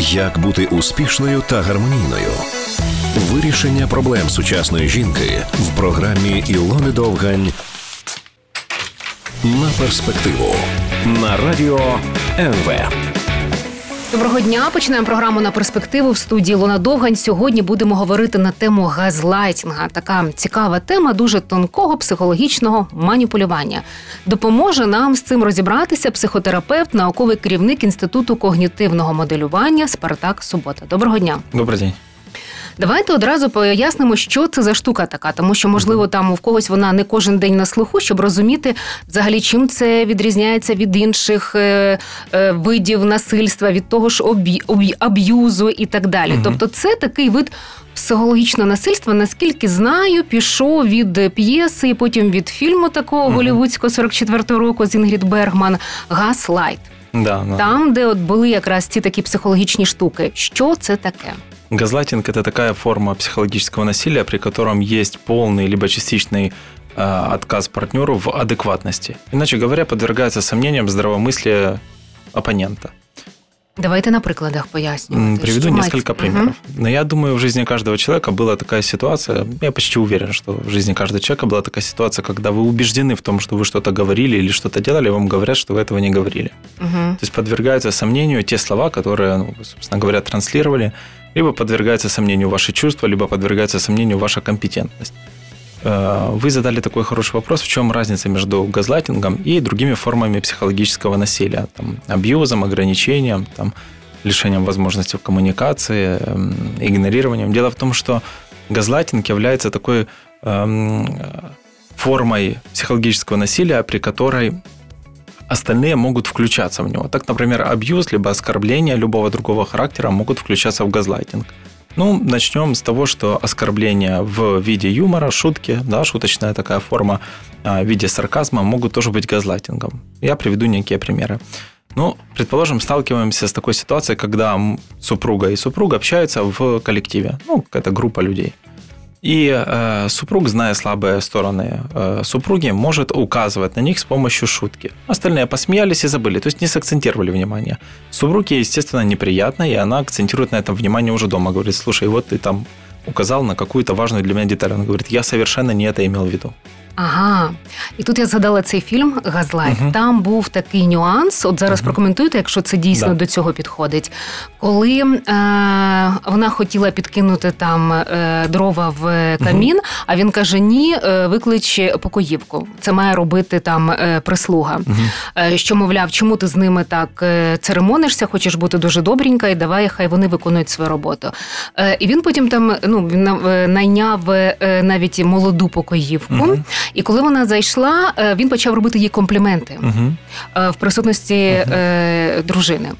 Як бути успішною та гармонійною? Вирішення проблем сучасної жінки в програмі Ілони Довгань на перспективу на радіо НВ. Доброго дня. Починаємо програму на перспективу в студії Луна Довгань. Сьогодні будемо говорити на тему газлайтінга. Така цікава тема дуже тонкого психологічного маніпулювання. Допоможе нам з цим розібратися психотерапевт, науковий керівник інституту когнітивного моделювання Спартак Субота. Доброго дня. Добрий день. Давайте одразу пояснимо, що це за штука така, тому що можливо там у когось вона не кожен день на слуху, щоб розуміти взагалі, чим це відрізняється від інших е, е, видів насильства, від того ж обі, обі, аб'юзу і так далі. Мгм. Тобто, це такий вид психологічного насильства, наскільки знаю, пішов від п'єси і потім від фільму такого голівудського 44-го року з Інгрід Бергман Газлайт. Да, да. Там, де от були якраз ці такі психологічні штуки. Що це таке? Газлайтинг – это такая форма психологического насилия, при котором есть полный либо частичный э, отказ партнеру в адекватности. Иначе говоря, подвергается сомнениям здравомыслие оппонента. Давайте на прикладах М, пояснювати. Приведу що несколько мається- примеров. Мгм. Но я думаю, в жизни каждого человека была такая ситуация, я почти уверен, что в жизни каждого человека была такая ситуация, когда вы убеждены в том, что вы что-то говорили или что-то делали, и вам говорят, что вы этого не говорили. Мгм. То есть подвергаются сомнению те слова, которые, ну, собственно говоря, транслировали, либо подвергается сомнению ваши чувства, либо подвергается сомнению ваша компетентность. Э, Вы задали такой хороший вопрос, в чем разница между газлайтингом и другими формами психологического насилия, там, абьюзом, ограничением, там, лишением возможности в коммуникации, эм, игнорированием. Дело в том, что газлайтинг является такой эм, формой психологического насилия, при которой остальные могут включаться в него. Так, например, абьюз либо оскорбления любого другого характера могут включаться в газлайтинг. Ну, начнем с того, что оскорбления в виде юмора, шутки, да, шуточная такая форма а, в виде сарказма могут тоже быть газлайтингом. Я приведу некие примеры. Ну, предположим, сталкиваемся с такой ситуацией, когда супруга и супруг общаются в коллективе, ну, какая-то группа людей. И э, супруг, зная слабые стороны э, супруги, может указывать на них с помощью шутки. Остальные посмеялись и забыли, то есть не сакцентировали внимание. Супруге, естественно, неприятно, и она акцентирует на этом внимание уже дома. Говорит, слушай, вот ты там указал на какую-то важную для меня деталь. Он говорит, я совершенно не это имел в виду. Ага. І тут я згадала цей фільм Газлайт. Мгм. Там був такий нюанс. От зараз Мгм. прокоментуйте, якщо це дійсно Да. до цього підходить. Коли е, вона хотіла підкинути там е, дрова в камін, а він каже: Ні, е, виклич покоївку. Це має робити там е, прислуга. Е, що мовляв, чому ти з ними так е, церемонишся, хочеш бути дуже добренька, і давай, хай вони виконують свою роботу. Е, І він потім там ну найняв е, навіть молоду покоївку. Мгм. І коли вона зайшла, е, він почав робити їй компліменти Мгм. е, в присутності Мгм. е, дружини.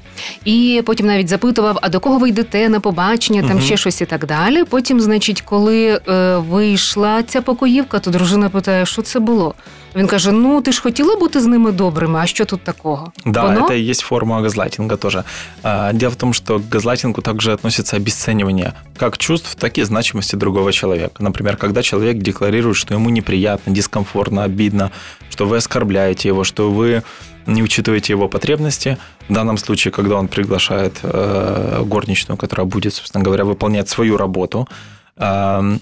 І потім навіть запитував: а до кого ви йдете на побачення, там Мгм. ще щось і так далі. Потім, значить, коли е, вийшла ця покоївка, то дружина питає, що це було. Він каже: Ну, ти ж хотіла бути з ними добрими, а що тут такого? Да, Воно? это и есть форма газлайтинга тоже. А, Дело в том, что к газлайтингу также относится обесценивание как чувств, так и значимости другого человека. Например, когда человек декларирует, что ему неприятно, дискомфортно, обидно, что вы оскорбляете его, что вы не учитываете его потребности. В данном случае, когда он приглашает э, горничную, которая будет, собственно говоря, выполнять свою работу, эм,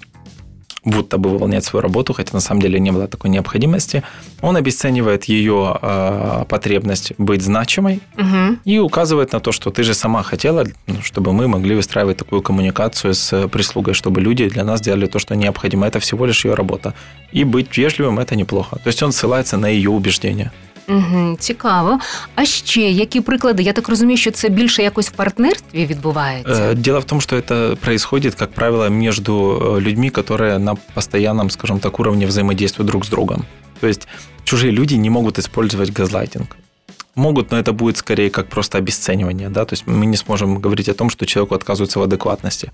будто бы выполнять свою работу, хотя на самом деле не было такой необходимости, он обесценивает ее э, потребность быть значимой Угу. и указывает на то, что ты же сама хотела, ну, чтобы мы могли выстраивать такую коммуникацию с прислугой, чтобы люди для нас делали то, что необходимо. Это всего лишь ее работа. И быть вежливым – это неплохо. То есть он ссылается на ее убеждения. Угу, цікаво. А ще які приклади? Я так розумію, що це більше якось в партнерстві відбувається. Э, Дело в том, что это происходит, как правило, между э, людьми, которые на постоянном, скажем так, уровне взаимодействуют друг с другом. То есть чужие люди не могут использовать газлайтинг. Могут, но это будет скорее как просто обесценивание. Да? То есть мы не сможем говорить о том, что человеку отказываются в адекватности.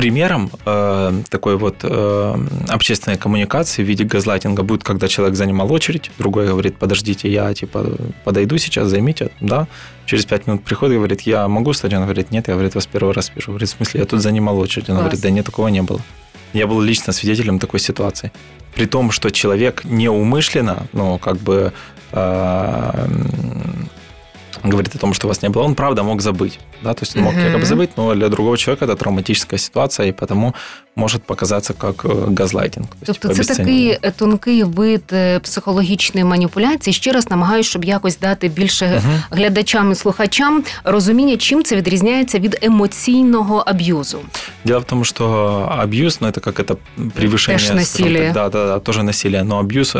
Примером э, такой вот э, общественной коммуникации в виде газлайтинга будет, когда человек занимал очередь, другой говорит, подождите, я типа подойду сейчас, займите, да, через пять минут приходит и говорит, я могу стать, он говорит, нет, я, говорит, вас первый раз вижу, говорит, в смысле, я тут занимал очередь, он Класс. говорит, да нет, такого не было. Я был лично свидетелем такой ситуации. При том, что человек неумышленно, ну, как бы э, говорит о том, что у вас не было, он правда мог забыть. Да? То есть он мог uh-huh. якобы забыть, но для другого человека это травматическая ситуация, и потому может показатися як газлайтинг. Тобто це такий тонкий вид психологічної маніпуляції. Ще раз намагаюся, щоб якось дати більше uh-huh. глядачам і слухачам розуміння, чим це відрізняється від емоційного аб'юзу. Дело в том, что абьюз, ну, это как это превышение... Теж насилие. да, да, да, тоже насилие. Но абьюз,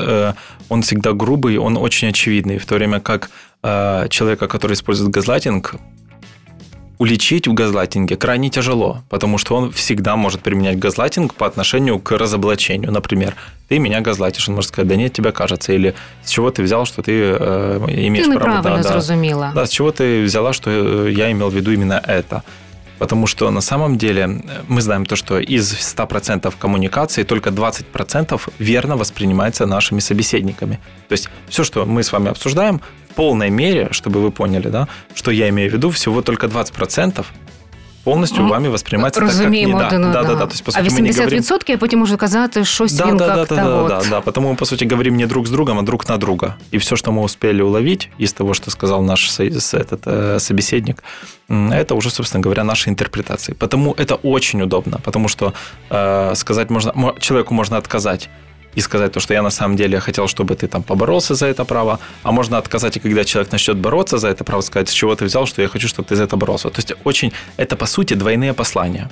он всегда грубый, он очень очевидный, в то время как Э, человека, который использует газлайтинг, уличить в газлайтинге крайне тяжело, потому что он всегда может применять газлайтинг по отношению к разоблачению. Например, ты меня газлайтишь, он может сказать, да нет, тебе кажется, или с чего ты взял, что ты э, имеешь ты право... Да, да, да, с чего ты взяла, что я имел в виду именно это. Потому что на самом деле э, мы знаем то, что из 100% коммуникации только 20% верно воспринимается нашими собеседниками. То есть все, что мы с вами обсуждаем, в полной мере, чтобы вы поняли, да, что я имею в виду, всего только 20% повністю вами восприймається Розуміємо так, як не да. Да, да, да. То есть, по а 80% говорим... я потім можу казати щось да, він да, как-то да, вот. да, да, да, потому мы, по сути, говорим не друг с другом, а друг на друга. И все, что мы успели уловить из того, что сказал наш этот, э, собеседник, это уже, собственно говоря, наши интерпретации. Потому это очень удобно, потому что э, сказать можно, человеку можно отказать и сказать то, что я на самом деле хотел, чтобы ты там поборолся за это право, а можно отказать, и когда человек начнет бороться за это право, сказать, с чего ты взял, что я хочу, чтобы ты за это боролся. То есть очень, это по сути двойные послания.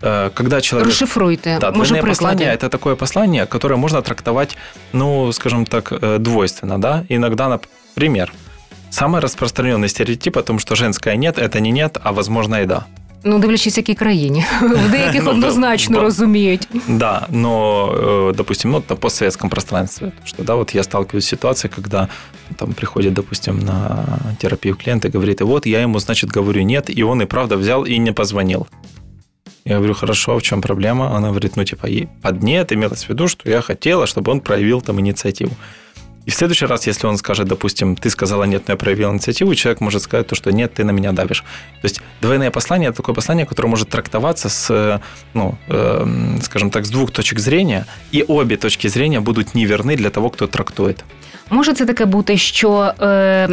Э, когда человек... Розшифруйте. Да, двойное послание – это такое послание, которое можно трактовать, ну, скажем так, э, двойственно, да. Иногда, например, самый распространенный стереотип о том, что женское «нет» – это не «нет», а возможно и «да». Ну, дивлячись, в якій країні. В деяких ну, однозначно розуміють. Да, но, э, допустим, ну, на постсоветском пространстве, что, да, вот я сталкиваюсь с ситуацией, когда там приходит, допустим, на терапию клиент и говорит, и вот я ему, значит, говорю нет, и он и правда взял и не позвонил. Я говорю, хорошо, в чем проблема? Она говорит, ну, типа, под нет имелось в виду, что я хотела, чтобы он проявил там инициативу. И в следующий раз, если он скажет, допустим, ты сказала нет, но я проявил инициативу, человек может сказать то, что нет, ты на меня давишь. То есть двойное послание – это такое послание, которое может трактоваться с, ну, э, скажем так, с двух точек зрения, и обе точки зрения будут неверны для того, кто трактует. Може це таке бути, що е,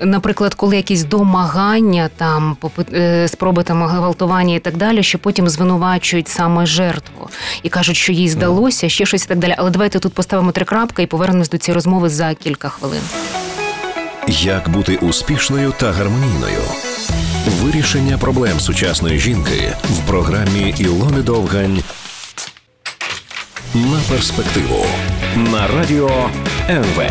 наприклад, коли якісь домагання, там е, спроби там гвалтування і так далі, що потім звинувачують саме жертву і кажуть, що їй здалося, ще щось і так далі. Але давайте тут поставимо три крапки і повернемось до цієї розмови за кілька хвилин. Як бути успішною та гармонійною? Вирішення проблем сучасної жінки в програмі Ілони Довгань на перспективу на радіо НВ.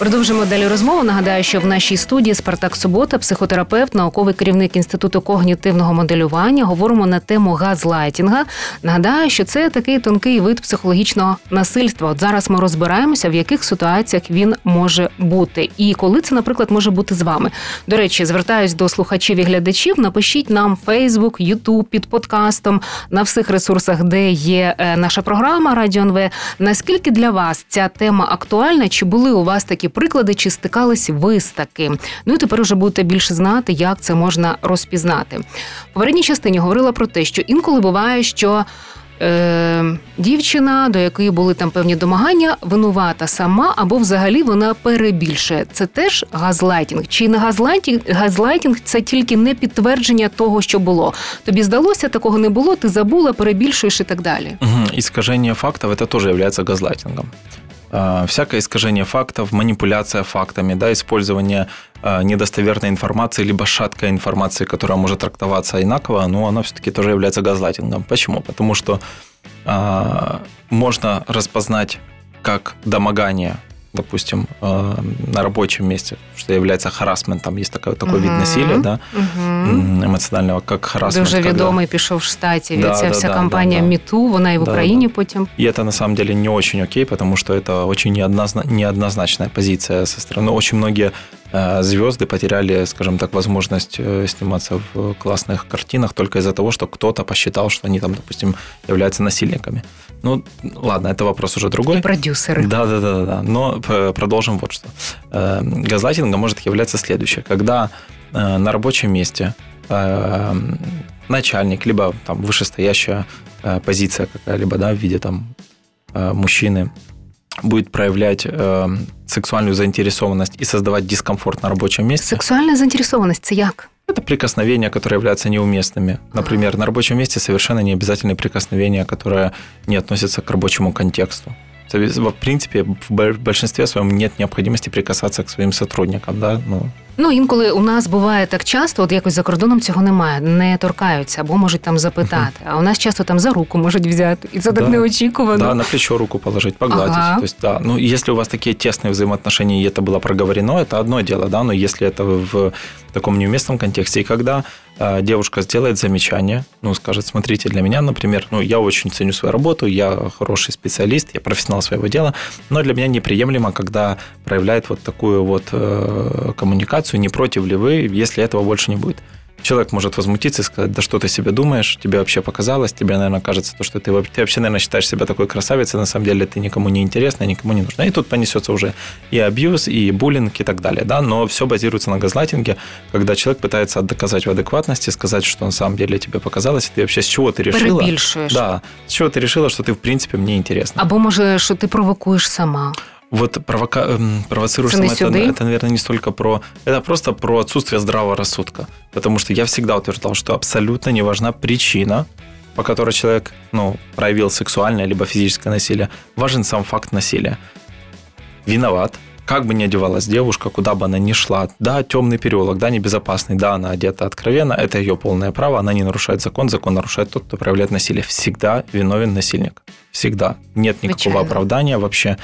Продовжимо далі розмову. Нагадаю, що в нашій студії Спартак Субота, психотерапевт, науковий керівник інституту когнітивного моделювання. Говоримо на тему газлайтінга. Нагадаю, що це такий тонкий вид психологічного насильства. От зараз ми розбираємося, в яких ситуаціях він може бути, і коли це, наприклад, може бути з вами. До речі, звертаюсь до слухачів і глядачів. Напишіть нам Фейсбук, Ютуб під подкастом на всіх ресурсах, де є е, наша програма Радіо НВ. Наскільки для вас ця тема актуальна? Чи були у вас такі приклади, чи стикались ви з таким. Ну і тепер вже будете більше знати, як це можна розпізнати. Попередній частині говорила про те, що інколи буває, що. Е, дівчина, до якої були там певні домагання, винувата сама або взагалі вона перебільшує. Це теж газлайтінг. Чи не газлайтінг, газлайтінг це тільки не підтвердження того, що було. Тобі здалося, такого не було, ти забула, перебільшуєш і так далі. Угу. Іскаження фактів це теж є газлайтингом. А, всякое искажение фактов, манипуляция фактами, да, использование а, недостоверной информации, либо шаткой информации, которая может трактоваться инаково, но она все-таки тоже является газлайтингом. Почему? Потому что э, можно распознать как домогание допустим, э, на рабочем месте, что является харасментом. Есть такой, такой угу. вид насилия, да, угу. емоціонального, як харасмент. Дуже відомий пішов в штаті. Да, Ця да, вся да, компанія да, МІТУ, вона і в да, Україні да. потім. И это на самом деле не очень окей, потому что это очень неоднозначная позиция со стороны. Очень многие э, звезды потеряли, скажем так, возможность э, сниматься в классных картинах только из-за того, что кто-то посчитал, что они там, допустим, являются насильниками. Ну, ладно, это вопрос уже другой. И продюсеры. Да, да, да, да. Но продолжим вот что. Э, газлайтингом может являться следующее. Когда э, на рабочем месте э, начальник, либо там вышестоящая позиция какая-либо, да, в виде там мужчины, будет проявлять сексуальную заинтересованность и создавать дискомфорт на рабочем месте. Сексуальная заинтересованность це як? Это прикосновения, которые являются неуместными. Например, на рабочем месте совершенно не обязательные прикосновения, которые не относятся к рабочему контексту. В принципе, в большинстве своем нет необходимости прикасаться к своим сотрудникам. Да? Ну, Ну, інколи у нас буває так часто, от якось за кордоном цього немає, не торкаються або можуть там запитати. А у нас часто там за руку можуть взяти. І це так Да. неочікувано. Да, на плечо руку положить, погладить. Ага. То есть, да, ну, если у вас такие тесные взаимоотношения, и это было проговорено, это одно дело, да, но если это в таком неуместном контексте, и когда э, девушка сделает замечание, ну, скажет, смотрите, для меня, например, ну, я очень ценю свою работу, я хороший специалист, я профессионал своего дела, но для меня неприемлемо, когда проявляет вот такую вот э, коммуникацию, не против ли вы, если этого больше не будет Человек может возмутиться и сказать, да что ты себе думаешь, тебе вообще показалось, тебе, наверное, кажется, то, что ты, воп- ты вообще, наверное, считаешь себя такой красавицей, на самом деле ты никому не интересна, никому не нужна. И тут понесется уже и абьюз, и буллинг, и так далее. Да? Но все базируется на газлайтинге, когда человек пытается доказать в адекватности, сказать, что на самом деле тебе показалось, и ты вообще с чего ты решила. Перебільшуєш. Да, с чего ты решила, что ты, в принципе, мне интересна. Або може, що ти провокуєш сама. Вот провока... эм, провоцируешь сама, это, это, наверное, не столько про... Это просто про отсутствие здравого рассудка. Потому что я всегда утверждал, что абсолютно не важна причина, по которой человек ну, проявил сексуальное либо физическое насилие. Важен сам факт насилия. Виноват. Как бы ни одевалась девушка, куда бы она ни шла, да, темный переулок, да, небезопасный, да, она одета откровенно, это ее полное право, она не нарушает закон, закон нарушает тот, кто проявляет насилие. Всегда виновен насильник. Всегда. Нет никакого Печально. оправдания вообще.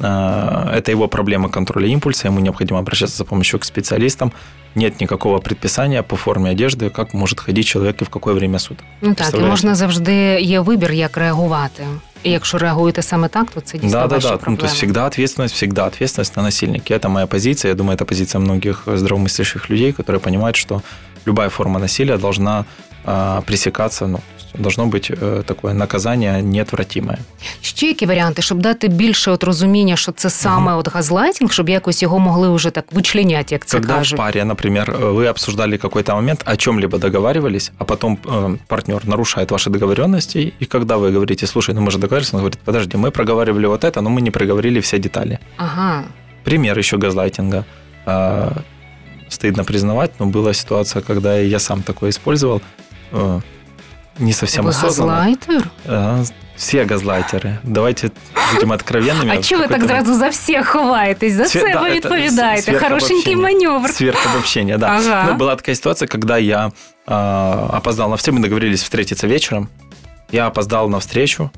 Э, Это его проблема контроля импульса, ему необходимо обращаться за помощью к специалистам. Нет никакого предписания по форме одежды, как может ходить человек и в какое время суток. Ну так, і Представляєш? можна завжди є вибір, як реагувати. І якщо реагуєте саме так, то це дійсно Да, да, ваші да. Ну, проблеми. то есть всегда ответственность, всегда ответственность на насильника. Это моя позиция. Я думаю, это позиция многих здравомыслящих людей, которые понимают, что любая форма насилия должна а, пресекаться, ну, должно быть э, такое наказание неотвратимое. Ще які варіанти, щоб дати більше от розуміння, що це саме от газлайтінг, щоб якось його могли вже так вичленяти, як це Когда кажуть. в паре, например, вы обсуждали какой-то момент, о чем-либо договаривались, а потом э, партнер нарушает ваши договоренности, и когда вы говорите, слушай, ну мы же договорились, он говорит, подожди, мы проговаривали вот это, но мы не проговорили все детали. Ага. Пример еще газлайтинга. А, Стыдно признавать, но была ситуация, когда и я сам такое использовал. э, Не совсем Ви осознанно. газлайтер? А, Все газлайтеры. Давайте будем откровенными. А чого ви так Какой-то зразу за всіх ховаєтесь? За Свет- себе да, это відповідаєте. сверхобобщение. Хорошенький маневр. Сверхобобщение, да. Ага. Ну, была такая ситуация, когда я а, опоздал на все, мы договорились встретиться вечером. Я опоздал на встречу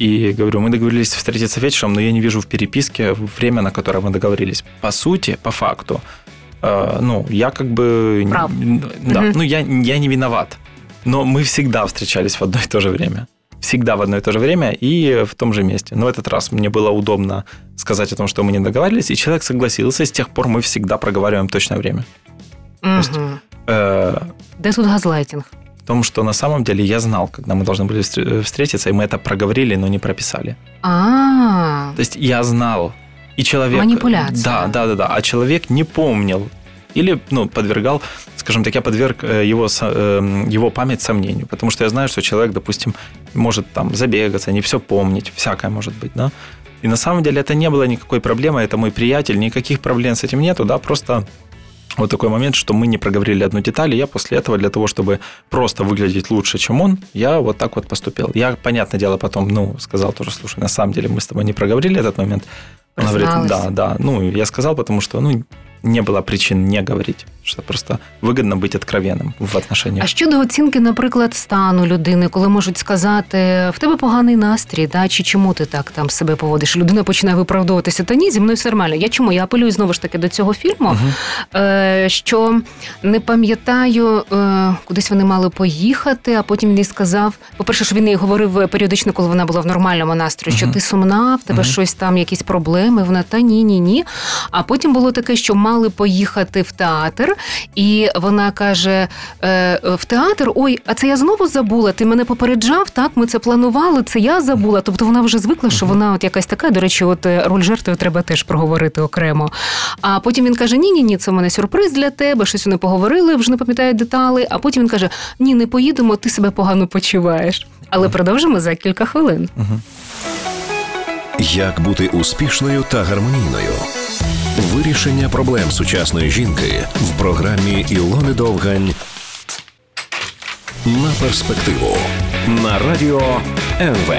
и говорю, мы договорились встретиться вечером, но я не вижу в переписке время, на которое мы договорились. По сути, по факту, э, ну, я как бы... Прав. Да, Мгм. ну, я, я не виноват. Но мы всегда встречались в одно и то же время. Всегда в одно и то же время и в том же месте. Но в этот раз мне было удобно сказать о том, что мы не договаривались, и человек согласился. С тех пор мы всегда проговариваем точное время. есть-. Э, Де тут газлайтінг? в том, что на самом деле я знал, когда мы должны были встр- встретиться, и мы это проговорили, но не прописали. А, То есть я знал, и человек... Манипуляция. Да, да, да, да. А человек не помнил или ну, подвергал, скажем так, я подверг э, его, со- э, его память сомнению, потому что я знаю, что человек, допустим, может там забегаться, не все помнить, всякое может быть, да. И на самом деле это не было никакой проблемы, это мой приятель, никаких проблем с этим нету, да, просто вот такой момент, что мы не проговорили одну деталь, и я после этого для того, чтобы просто выглядеть лучше, чем он, я вот так вот поступил. Я, понятное дело, потом, ну, сказал тоже, слушай, на самом деле мы с тобой не проговорили этот момент. Он говорит, да, да. Ну, я сказал, потому что, ну, не было причин не говорить, что просто выгодно быть откровенным в отношениях. А щодо оцінки, наприклад, стану людини, коли можуть сказати, в тебе поганий настрій, да, чи чому ти так там себе поводиш? Людина починає виправдовуватися. Та ні, зі мною все нормально. Я чому? Я апелюю знову ж таки до цього фільму, Мгм. е, що не пам'ятаю, е, кудись вони мали поїхати, а потім він їй сказав: по-перше, що він їй говорив періодично, коли вона була в нормальному настрої, що Мгм. ти сумна, в тебе Мгм. щось там, якісь проблеми. Вона та ні, ні, ні. А потім було таке, що мали поїхати в театр, і вона каже: е, в театр: Ой, а це я знову забула. Ти мене попереджав, так? Ми це планували, це я забула. Тобто вона вже звикла, що вона от якась така. До речі, от е, роль жертви треба теж проговорити окремо. А потім він каже: Ні, ні, ні, це в мене сюрприз для тебе. Щось вони поговорили, вже не пам'ятаю деталей. А потім він каже: Ні, не поїдемо, ти себе погано почуваєш. Але продовжимо за кілька хвилин. Як бути успішною та гармонійною? Вирішення проблем сучасної жінки в програмі Ілони Довгань на перспективу на радіо НВ.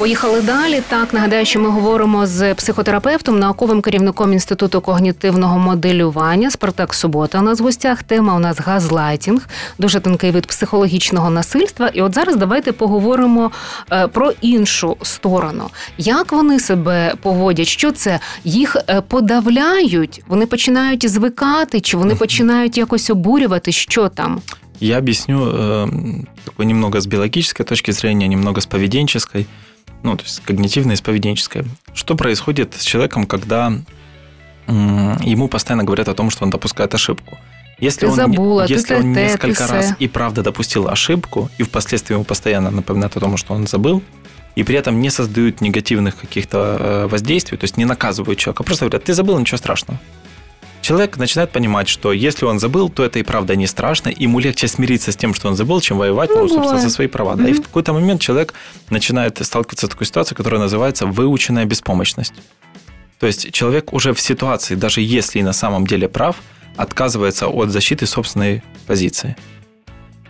Поїхали далі. Так нагадаю, що ми говоримо з психотерапевтом, науковим керівником інституту когнітивного моделювання. Спартак Субота у нас в гостях. Тема у нас газлайтінг, дуже тонкий вид психологічного насильства. І от зараз давайте поговоримо е, про іншу сторону. Як вони себе поводять? Що це їх е, подавляють? Вони починають звикати, чи вони починають якось обурювати? Що там? Я объясню э, такой немного с биологической точки зрения, немного с поведенческой ну, то есть когнитивное и поведенческое. Что происходит с человеком, когда ему постоянно говорят о том, что он допускает ошибку? Если ты он, забыла, если ты он ты несколько ты раз и правда допустил ошибку, и впоследствии ему постоянно напоминают о том, что он забыл, и при этом не создают негативных каких-то э, воздействий, то есть не наказывают человека, а просто говорят, ты забыл, ничего страшного человек начинает понимать, что если он забыл, то это и правда не страшно, ему легче смириться с тем, что он забыл, чем воевать, ну, ну собственно, за свои права. Mm-hmm. И в какой-то момент человек начинает сталкиваться с такой ситуацией, которая называется выученная беспомощность. То есть человек уже в ситуации, даже если и на самом деле прав, отказывается от защиты собственной позиции.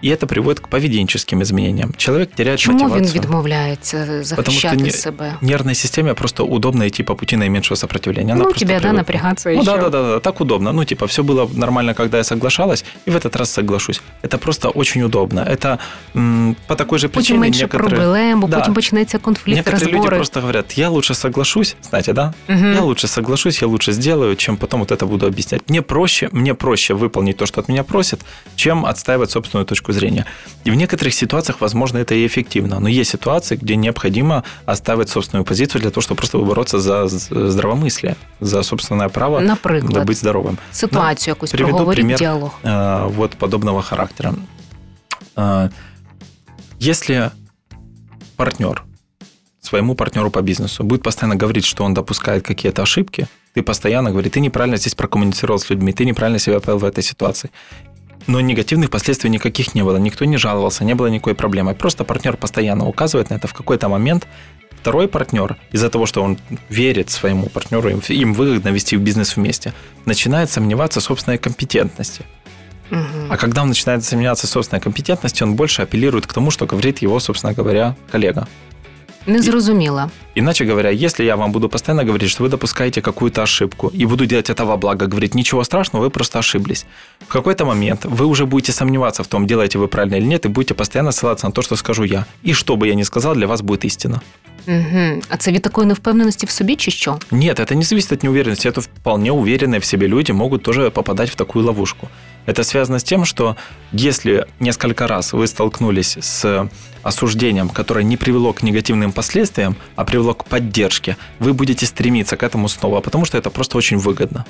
І це приводить к поведенческим изменениям. Человек теряет Чому мотивацию. він відмовляється захищати Потому что себе? Нервной системе просто удобно идти по пути наименьшего сопротивления. Она ну, тебе, привыкла. да, напрягаться Ну, еще. да, да, да, да, так удобно. Ну, типа, все было нормально, когда я соглашалась, и в этот раз соглашусь. Это просто очень удобно. Это м, по такой же причине потім менше некоторые... проблем, бо да. потім почнеться конфлікт, Некоторые розбори. люди просто говорят, я лучше соглашусь, знаете, да? Угу. Я лучше соглашусь, я лучше сделаю, чем потом вот это буду объяснять. Мне проще, мне проще выполнить то, что от меня просят, чем отстаивать собственную точку зрения. И в некоторых ситуациях, возможно, это и эффективно. Но есть ситуации, где необходимо оставить собственную позицию для того, чтобы просто бороться за здравомыслие, за собственное право Наприклад, быть здоровым. Ситуацию якусь приведу пример диалог. э, вот подобного характера. Э, если партнер своему партнеру по бизнесу будет постоянно говорить, что он допускает какие-то ошибки, ты постоянно говоришь, ты неправильно здесь прокоммуницировал с людьми, ты неправильно себя повел в этой ситуации. Но негативных последствий никаких не было, никто не жаловался, не было никакой проблемы. Просто партнер постоянно указывает на это в какой-то момент. Второй партнер, из-за того, что он верит своему партнеру, им, выгодно вести бизнес вместе, начинает сомневаться в собственной компетентности. Угу. А когда он начинает сомневаться в собственной компетентности, он больше апеллирует к тому, что говорит его, собственно говоря, коллега. Не зрозуміло. Иначе говоря, если я вам буду постоянно говорить, что вы допускаете какую-то ошибку, и буду делать это во благо, говорить, ничего страшного, вы просто ошиблись. В какой-то момент вы уже будете сомневаться в том, делаете вы правильно или нет, и будете постоянно ссылаться на то, что скажу я. И что бы я ни сказал, для вас будет истина. Угу. А це від такої невпевненості в собі, чи що? Нет, это не зависит от неуверенности. Это вполне уверенные в себе люди могут тоже попадать в такую ловушку. Это связано с тем, что если несколько раз вы столкнулись с осуждением, которое не привело к негативным последствиям, а привело к поддержке, вы будете стремиться к этому снова, потому что это просто очень выгодно.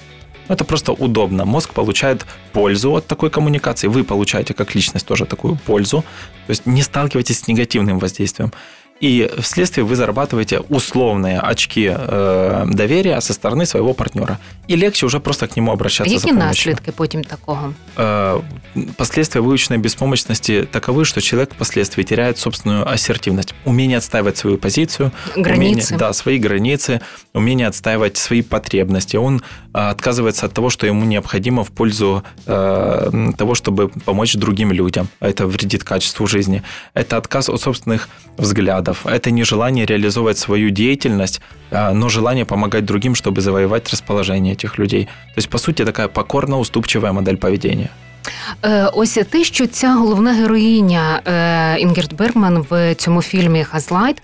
Это просто удобно. Мозг получает пользу от такой коммуникации. Вы получаете как личность тоже такую пользу. То есть не сталкивайтесь с негативным воздействием И вследствие вы зарабатываете условные очки э, доверия со стороны своего партнера. И легче уже просто к нему обращаться Які за помощью. наслідки потім такого? Э, последствия выученной беспомощности таковы, что человек впоследствии теряет собственную ассертивность, умение отстаивать свою позицию, Границы. умение, да, свои границы, умение отстаивать свои потребности. Он э, отказывается от того, что ему необходимо в пользу э, того, чтобы помочь другим людям. Это вредит качеству жизни. Это отказ от собственных взглядов. это нежелание реализовывать свою деятельность, э, но желание помогать другим, чтобы завоевать расположение этих людей. То есть, по сути, такая покорно-уступчивая модель поведения. Е, Ось те, що ця головна героїня е, Інгерт Бергман в цьому фільмі Газлайт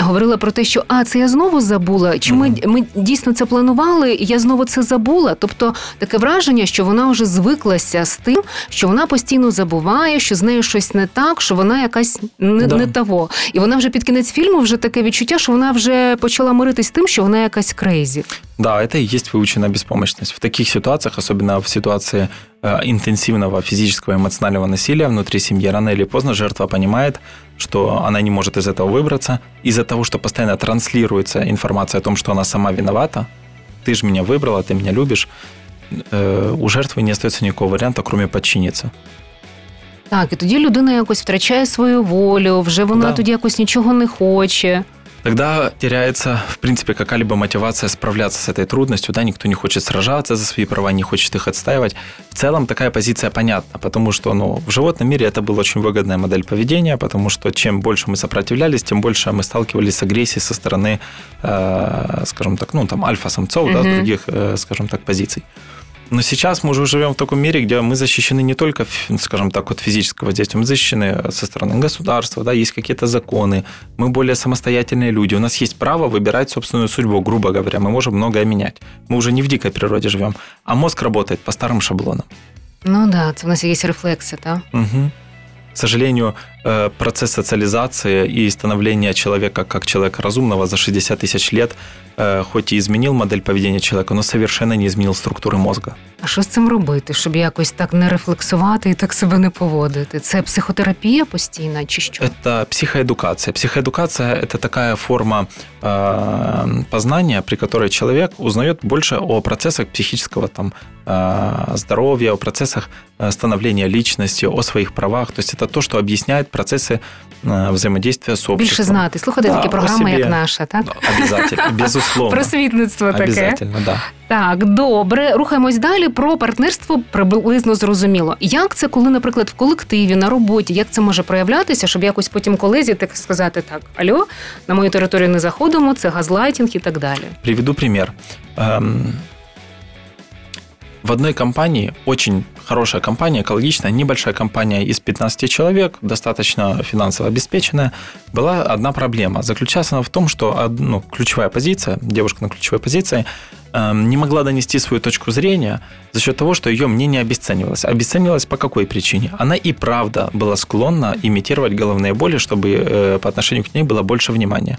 говорила про те, що а це я знову забула. Чи ми, ми дійсно це планували? і Я знову це забула. Тобто таке враження, що вона вже звиклася з тим, що вона постійно забуває, що з нею щось не так, що вона якась не, Да. не того. І вона вже під кінець фільму вже таке відчуття, що вона вже почала миритись з тим, що вона якась крейзі. Да, это и есть выученная беспомощность. В таких ситуациях, особенно в ситуации э, интенсивного физического и эмоционального насилия внутри семьи, рано или поздно жертва понимает, что она не может из этого выбраться. Из-за того, что постоянно транслируется информация о том, что она сама виновата, ты же меня выбрала, ты меня любишь, э, у жертвы не остается никакого варианта, кроме подчиниться. Так, і тоді людина якось втрачає свою волю, вже вона Да. тоді якось нічого не хоче. тогда теряется, в принципе, какая-либо мотивация справляться с этой трудностью, да, никто не хочет сражаться за свои права, не хочет их отстаивать. В целом такая позиция понятна, потому что, ну, в животном мире это была очень выгодная модель поведения, потому что чем больше мы сопротивлялись, тем больше мы сталкивались с агрессией со стороны, э, скажем так, ну, там, альфа-самцов, mm-hmm. да, с других, э, скажем так, позиций. Но сейчас мы уже живем в таком мире, где мы защищены не только, скажем так, от физического воздействия, мы защищены со стороны государства, да, есть какие-то законы, мы более самостоятельные люди, у нас есть право выбирать собственную судьбу, грубо говоря, мы можем многое менять. Мы уже не в дикой природе живем, а мозг работает по старым шаблонам. Ну да, у нас есть рефлексы, да? Угу. К сожалению, процесс социализации и становления человека как человека разумного за 60 тысяч лет Э, хоть і змінив модель поведіння чоловіка, але совершенно не змінив структури мозга. А що з цим робити, щоб якось так не рефлексувати і так себе не поводити? Це психотерапія постійна чи що? Это психоэдукация. Психоэдукация – это такая форма э, познания, при которой человек узнает больше о процессах психического там, э, здоровья, о процессах э, становления личности, о своих правах. То есть это то, что объясняет процессы э, взаимодействия с обществом. Більше знати. Слухати да, такі програми, як наша, так? Обязательно, безусловно. Просвітництво таке. Обязательно, да. Так, добре. Рухаємось далі. Про партнерство приблизно зрозуміло. Як це, коли, наприклад, в колективі, на роботі, як це може проявлятися, щоб якось потім колезі так сказати так: Альо, на мою територію не заходимо, це газлайтінг і так далі. Приведу пример. В одной компании, очень хорошая компания, экологичная, небольшая компания из 15 человек, достаточно финансово обеспеченная, была одна проблема. Заключалась она в том, что ну, ключевая позиция, девушка на ключевой позиции, эм, не могла донести свою точку зрения за счет того, что ее мнение обесценивалось. Обесценивалось по какой причине? Она и правда была склонна имитировать головные боли, чтобы э, по отношению к ней было больше внимания.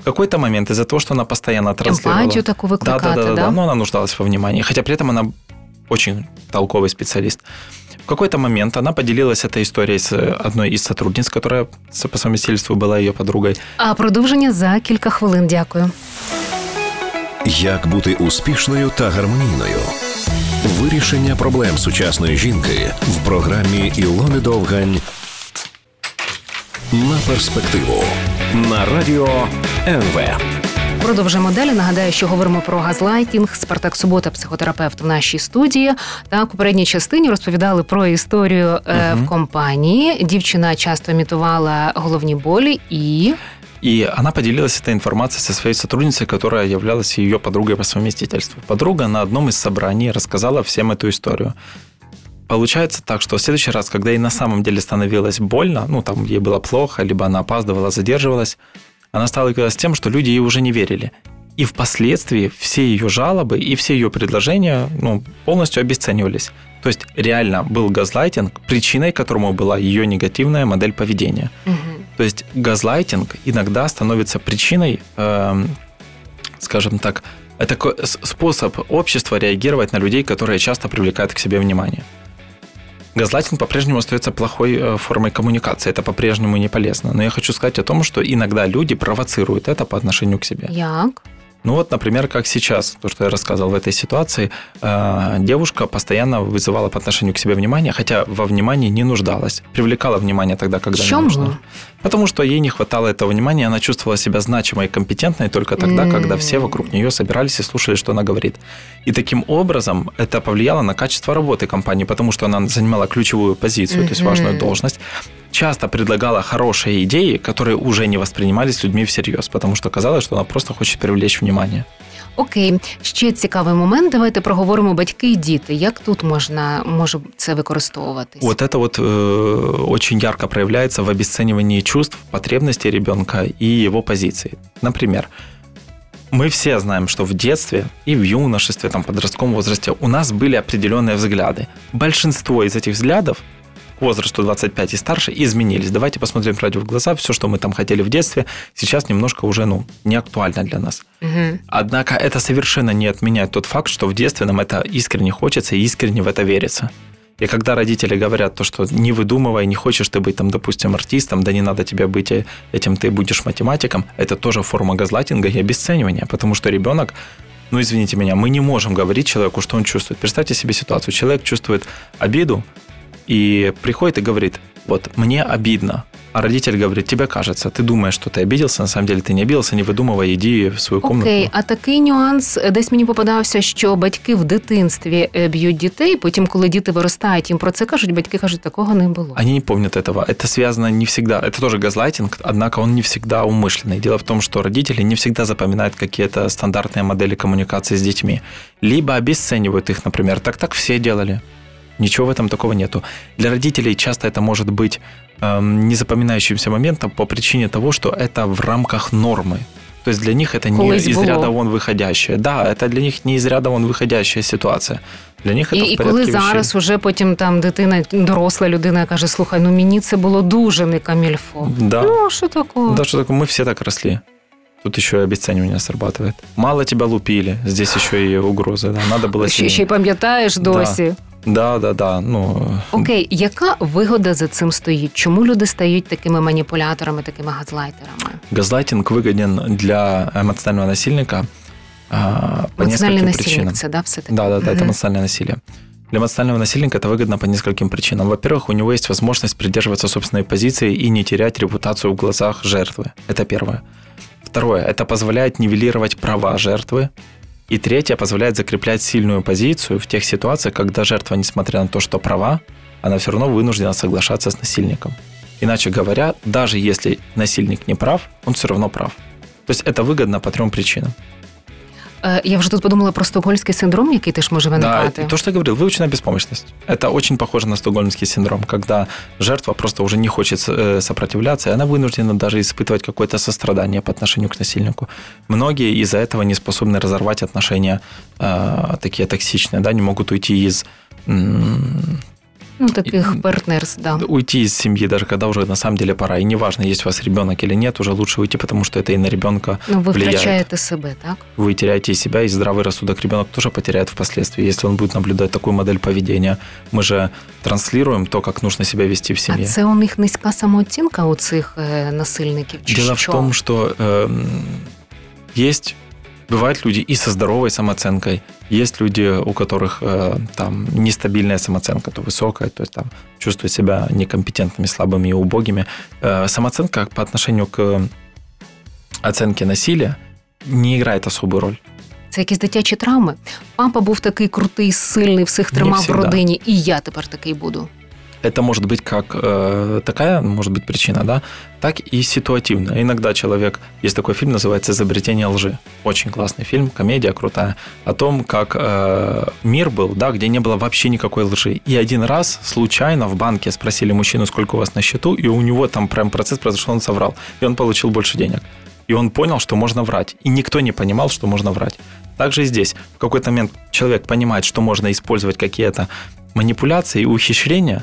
В какой-то момент из-за того, что она постоянно транслировала... Эмпатию такую да, да, да, да, да, но она нуждалась во внимании. Хотя при этом она очень толковый специалист. В какой-то момент она поделилась этой историей с одной из сотрудниц, которая по совместительству была ее подругой. А продовження за кілька хвилин. Дякую. Як бути успішною та гармонійною? Вирішення проблем сучасної жінки в програмі Ілони Довгань на перспективу на радіо НВ. Продовжуємо далі. Нагадаю, що говоримо про газлайтінг. Спартак Субота, психотерапевт в нашій студії. Так, у попередній частині розповідали про історію угу. в компанії. Дівчина часто імітувала головні болі і. И она поделилась этой информацией со своей сотрудницей, которая являлась ее подругой по совместительству. Подруга на одном из собраний рассказала всем эту историю. Получается так, что в следующий раз, когда ей на самом деле становилось больно, ну, там ей было плохо, либо она опаздывала, задерживалась, она сталкивалась с тем, что люди ей уже не верили. И впоследствии все ее жалобы и все ее предложения ну, полностью обесценивались. То есть реально был газлайтинг, причиной которому была ее негативная модель поведения. Угу. То есть газлайтинг иногда становится причиной, э, скажем так, это способ общества реагировать на людей, которые часто привлекают к себе внимание. Газлайтинг по-прежнему остается плохой э, формой коммуникации. Это по-прежнему не полезно. Но я хочу сказать о том, что иногда люди провоцируют это по отношению к себе. Як? Ну вот, например, как сейчас, то, что я рассказывал в этой ситуации, э, девушка постоянно вызывала по отношению к себе внимание, хотя во внимании не нуждалась. Привлекала внимание тогда, когда Чем не нужно. Потому что ей не хватало этого внимания, она чувствовала себя значимой и компетентной только тогда, mm. когда все вокруг нее собирались и слушали, что она говорит. И таким образом это повлияло на качество работы компании, потому что она занимала ключевую позицию, mm-hmm. то есть важную должность часто предлагала хорошие идеи, которые уже не воспринимались людьми всерьез, потому что казалось, что она просто хочет привлечь внимание. Окей, ще цікавий момент. Давайте проговоримо батьки і діти. Як тут можна може це використовуватись? Вот это вот э, очень ярко проявляется в обесценивании чувств, потребностей ребенка и его позиции. Например, мы все знаем, что в детстве и в юношестве, там, подростковом возрасте у нас были определенные взгляды. Большинство из этих взглядов возрасту 25 и старше изменились. Давайте посмотрим правде в глаза. Все, что мы там хотели в детстве, сейчас немножко уже ну, не актуально для нас. Угу. Однако это совершенно не отменяет тот факт, что в детстве нам это искренне хочется и искренне в это верится. И когда родители говорят то, что не выдумывай, не хочешь ты быть там, допустим, артистом, да не надо тебе быть этим, ты будешь математиком, это тоже форма газлайтинга и обесценивания, потому что ребенок ну, извините меня, мы не можем говорить человеку, что он чувствует. Представьте себе ситуацию. Человек чувствует обиду, и приходит и говорит, вот мне обидно, а родитель говорит, тебе кажется, ты думаешь, что ты обиделся, на самом деле ты не обиделся, не видумывай, иди в свою комнату. Окей, а такий нюанс десь мені попадався, що батьки в дитинстві е, б'ють дітей. Потім, коли діти виростають, їм про це кажуть, батьки кажуть, такого не було. Они не помнят этого. Это связано не всегда. Это тоже газлайтинг, однако он не всегда умышленный. Дело в том, что родители не всегда запоминают какие-то стандартные модели коммуникации с детьми. Либо обесценивают их, например. Так так все делали. Ничего в этом такого нету. Для родителей часто это может быть эм, незапоминающимся моментом по причине того, что это в рамках нормы. То есть для них это не Колись из було. ряда вон выходящее. Да, это для них не из ряда вон выходящая ситуация. Для них это І, в і порядке коли вещей. зараз уже потім там дитина, доросла людина каже: слухай, ну мені це було дуже не камільфо. Да. Ну, а що такого? Да, что такое? Мы все так росли. Тут еще и обесценивание срабатывает. Мало тебя лупили, здесь еще и угрозы. Да. Надо было Ще, сильнее. ще й пам'ятаєш досі. Да, да, да. Ну, Окей, яка вигода за цим стоїть? Чому люди стають такими маніпуляторами, такими газлайтерами? газлайтинг выгоден для эмоционального насильника а, по Емоціональний нескольким насильник причинам. це, да, все таки? Да, да, да, это Мгм. эмоциональное насилие. Для эмоционального насильника это выгодно по нескольким причинам. Во-первых, у него есть возможность придерживаться собственной позиции и не терять репутацию в глазах жертвы. Это первое. Второе, это позволяет нивелировать права жертвы. и третье, позволяет закреплять сильную позицию в тех ситуациях, когда жертва, несмотря на то, что права, она все равно вынуждена соглашаться с насильником. Иначе говоря, даже если насильник не прав, он все равно прав. То есть это выгодно по трем причинам. Е, Я вже тут подумала про стокгольмський синдром, який теж може Да, виникати. и то, что я говорил, выученная беспомощность. Это очень похоже на стокгольмский синдром, когда жертва просто уже не хочет э, сопротивляться, и она вынуждена даже испытывать какое-то сострадание по отношению к насильнику. Многие из-за этого не способны разорвать отношения э, такие токсичные, да, не могут уйти из Ну, таких партнерств, да. уйти из семьи, даже когда уже на самом деле пора. И неважно, есть у вас ребенок или нет, уже лучше уйти, потому что это и на ребенка Ну, ви влияет. втрачаєте себе, так? Вы теряете и себя, и здравый рассудок ребенок тоже потеряет впоследствии, если он будет наблюдать такую модель поведения. Мы же транслируем то, как нужно себя вести в А семье. це у них низька самооцінка у цих е, насильників? Чи Дело що? в том, что эм, есть бывают люди и со здоровой самооценкой, есть люди, у которых э, там нестабильная самооценка, то высокая, то есть там чувствуют себя некомпетентными, слабыми и убогими. Э, самооценка по отношению к оценке насилия не играет особую роль. Це якісь дитячі травми. Папа був такий крутий, сильний, всіх Не тримав в всегда. родині, і я тепер такий буду. Это может быть как э, такая, может быть, причина, да, так и ситуативно. Иногда человек, есть такой фильм, называется «Изобретение лжи». Очень классный фильм, комедия крутая, о том, как э, мир был, да, где не было вообще никакой лжи. И один раз случайно в банке спросили мужчину, сколько у вас на счету, и у него там прям процесс произошел, он соврал, и он получил больше денег. И он понял, что можно врать. И никто не понимал, что можно врать. Также и здесь. В какой-то момент человек понимает, что можно использовать какие-то манипуляции и ухищрения,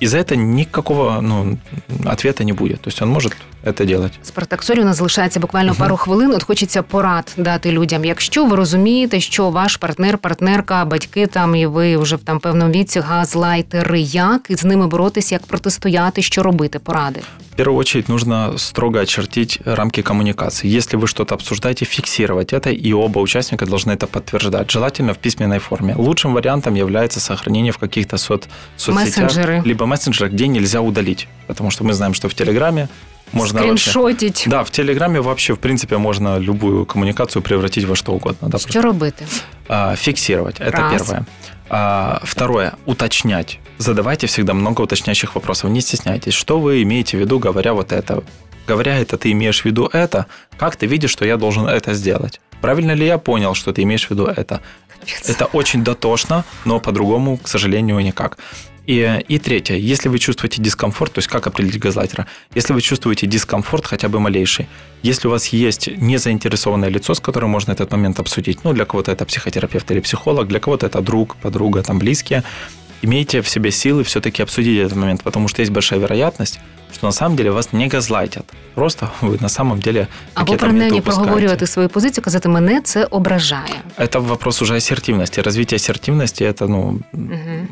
и за это никакого ну, ответа не будет. То есть он может это делать. Спартаксолі у нас залишається буквально Мгм. пару хвилин. От хочеться порад дати людям. Якщо ви розумієте, що ваш партнер, партнерка, батьки там і ви вже в там певному віці газлайтери, як із ними боротися, як протистояти, що робити, поради. В первую очередь нужно строго очертить рамки коммуникации. Если вы что-то обсуждаете, фиксировать это, и оба участника должны это подтверждать. Желательно в письменной форме. Лучшим вариантом является сохранение в каких-то сот, соцсетях, Мессенджеры. либо мессенджерах, где нельзя удалить. Потому что мы знаем, что в Телеграме можно вообще... Скріншотіть. Да, в Телеграме вообще, в принципе, можно любую коммуникацию превратить во что угодно. Да, Що робити? А, фиксировать. Это Раз. первое. А, Второе. Уточнять. Задавайте всегда много уточняющих вопросов. Не стесняйтесь. Что вы имеете в виду, говоря вот это? Говоря это, ты имеешь в виду это? Как ты видишь, что я должен это сделать? Правильно ли я понял, что ты имеешь в виду это? Это очень дотошно, но по-другому, к сожалению, никак. И, и третье, если вы чувствуете дискомфорт, то есть как определить газлайтера? Если вы чувствуете дискомфорт хотя бы малейший, если у вас есть незаинтересованное лицо, с которым можно этот момент обсудить, ну, для кого-то это психотерапевт или психолог, для кого-то это друг, подруга, там, близкие, имейте в себе силы все-таки обсудить этот момент, потому что есть большая вероятность, что на самом деле вас не газлайтят. Просто вы на самом деле Або какие-то моменты принаймні упускаете. проговорювати свою позицію, казати, мене це ображає. Это вопрос уже ассертивности. Развитие ассертивности – это, ну, Угу.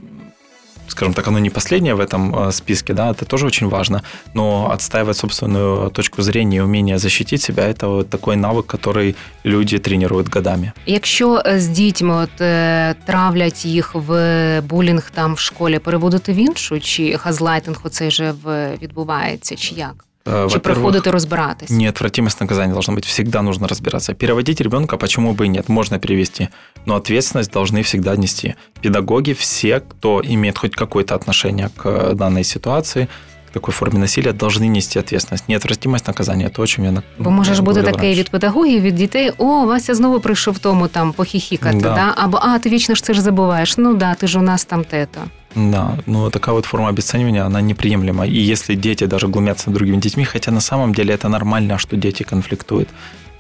скажем так, оно не последнее в этом э, списке, да, это тоже очень важно, но отстаивать собственную точку зрения и умение защитить себя – это вот такой навык, который люди тренируют годами. Якщо з дітьми от е, травлять їх в булінг там в школі, переводити в іншу, чи газлайтинг оцей же в відбувається, чи як? Э, Чи во-первых, приходити розбиратись? Неотвратимость наказания должна быть. Всегда нужно разбираться. Переводить ребенка почему бы и нет, можно перевести. Но ответственность должны всегда нести. Педагоги, все, кто имеет хоть какое-то отношение к э, данной ситуации, к такой форме насилия, должны нести ответственность. Неотвратимость наказания – то, о чем я на- Бо може ж бути говорил таке раньше. від педагогів, від дітей: о, Вася знову прийшов тому там похіхікати, да. Да. або а, ти вічно ж це ж забуваєш. Ну да, ти ж у нас там тето. Да, но такая вот форма обесценивания, она неприемлема. И если дети даже глумятся над другими детьми, хотя на самом деле это нормально, что дети конфликтуют.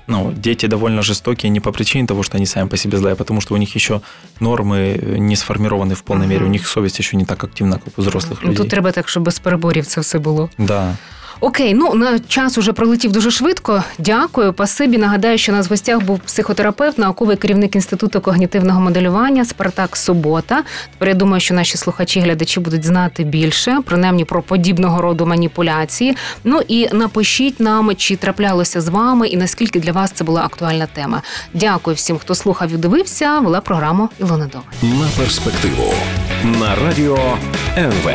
Ну, дети довольно жестокие не по причине того, что они сами по себе злые, а потому что у них еще нормы не сформированы в полной Ага. мере. У них совесть еще не так активна, как у взрослых Ну людей. тут треба так, щоб без переборів це все було. Да. Окей, ну на час уже пролетів дуже швидко. Дякую. Пасибі. Нагадаю, що у нас в гостях був психотерапевт, науковий керівник інституту когнітивного моделювання Спартак Субота. Тепер я думаю, що наші слухачі, глядачі будуть знати більше, принаймні про подібного роду маніпуляції. Ну і напишіть нам, чи траплялося з вами, і наскільки для вас це була актуальна тема. Дякую всім, хто слухав і дивився. Вела програму Ілона Дова. На перспективу на радіо НВ.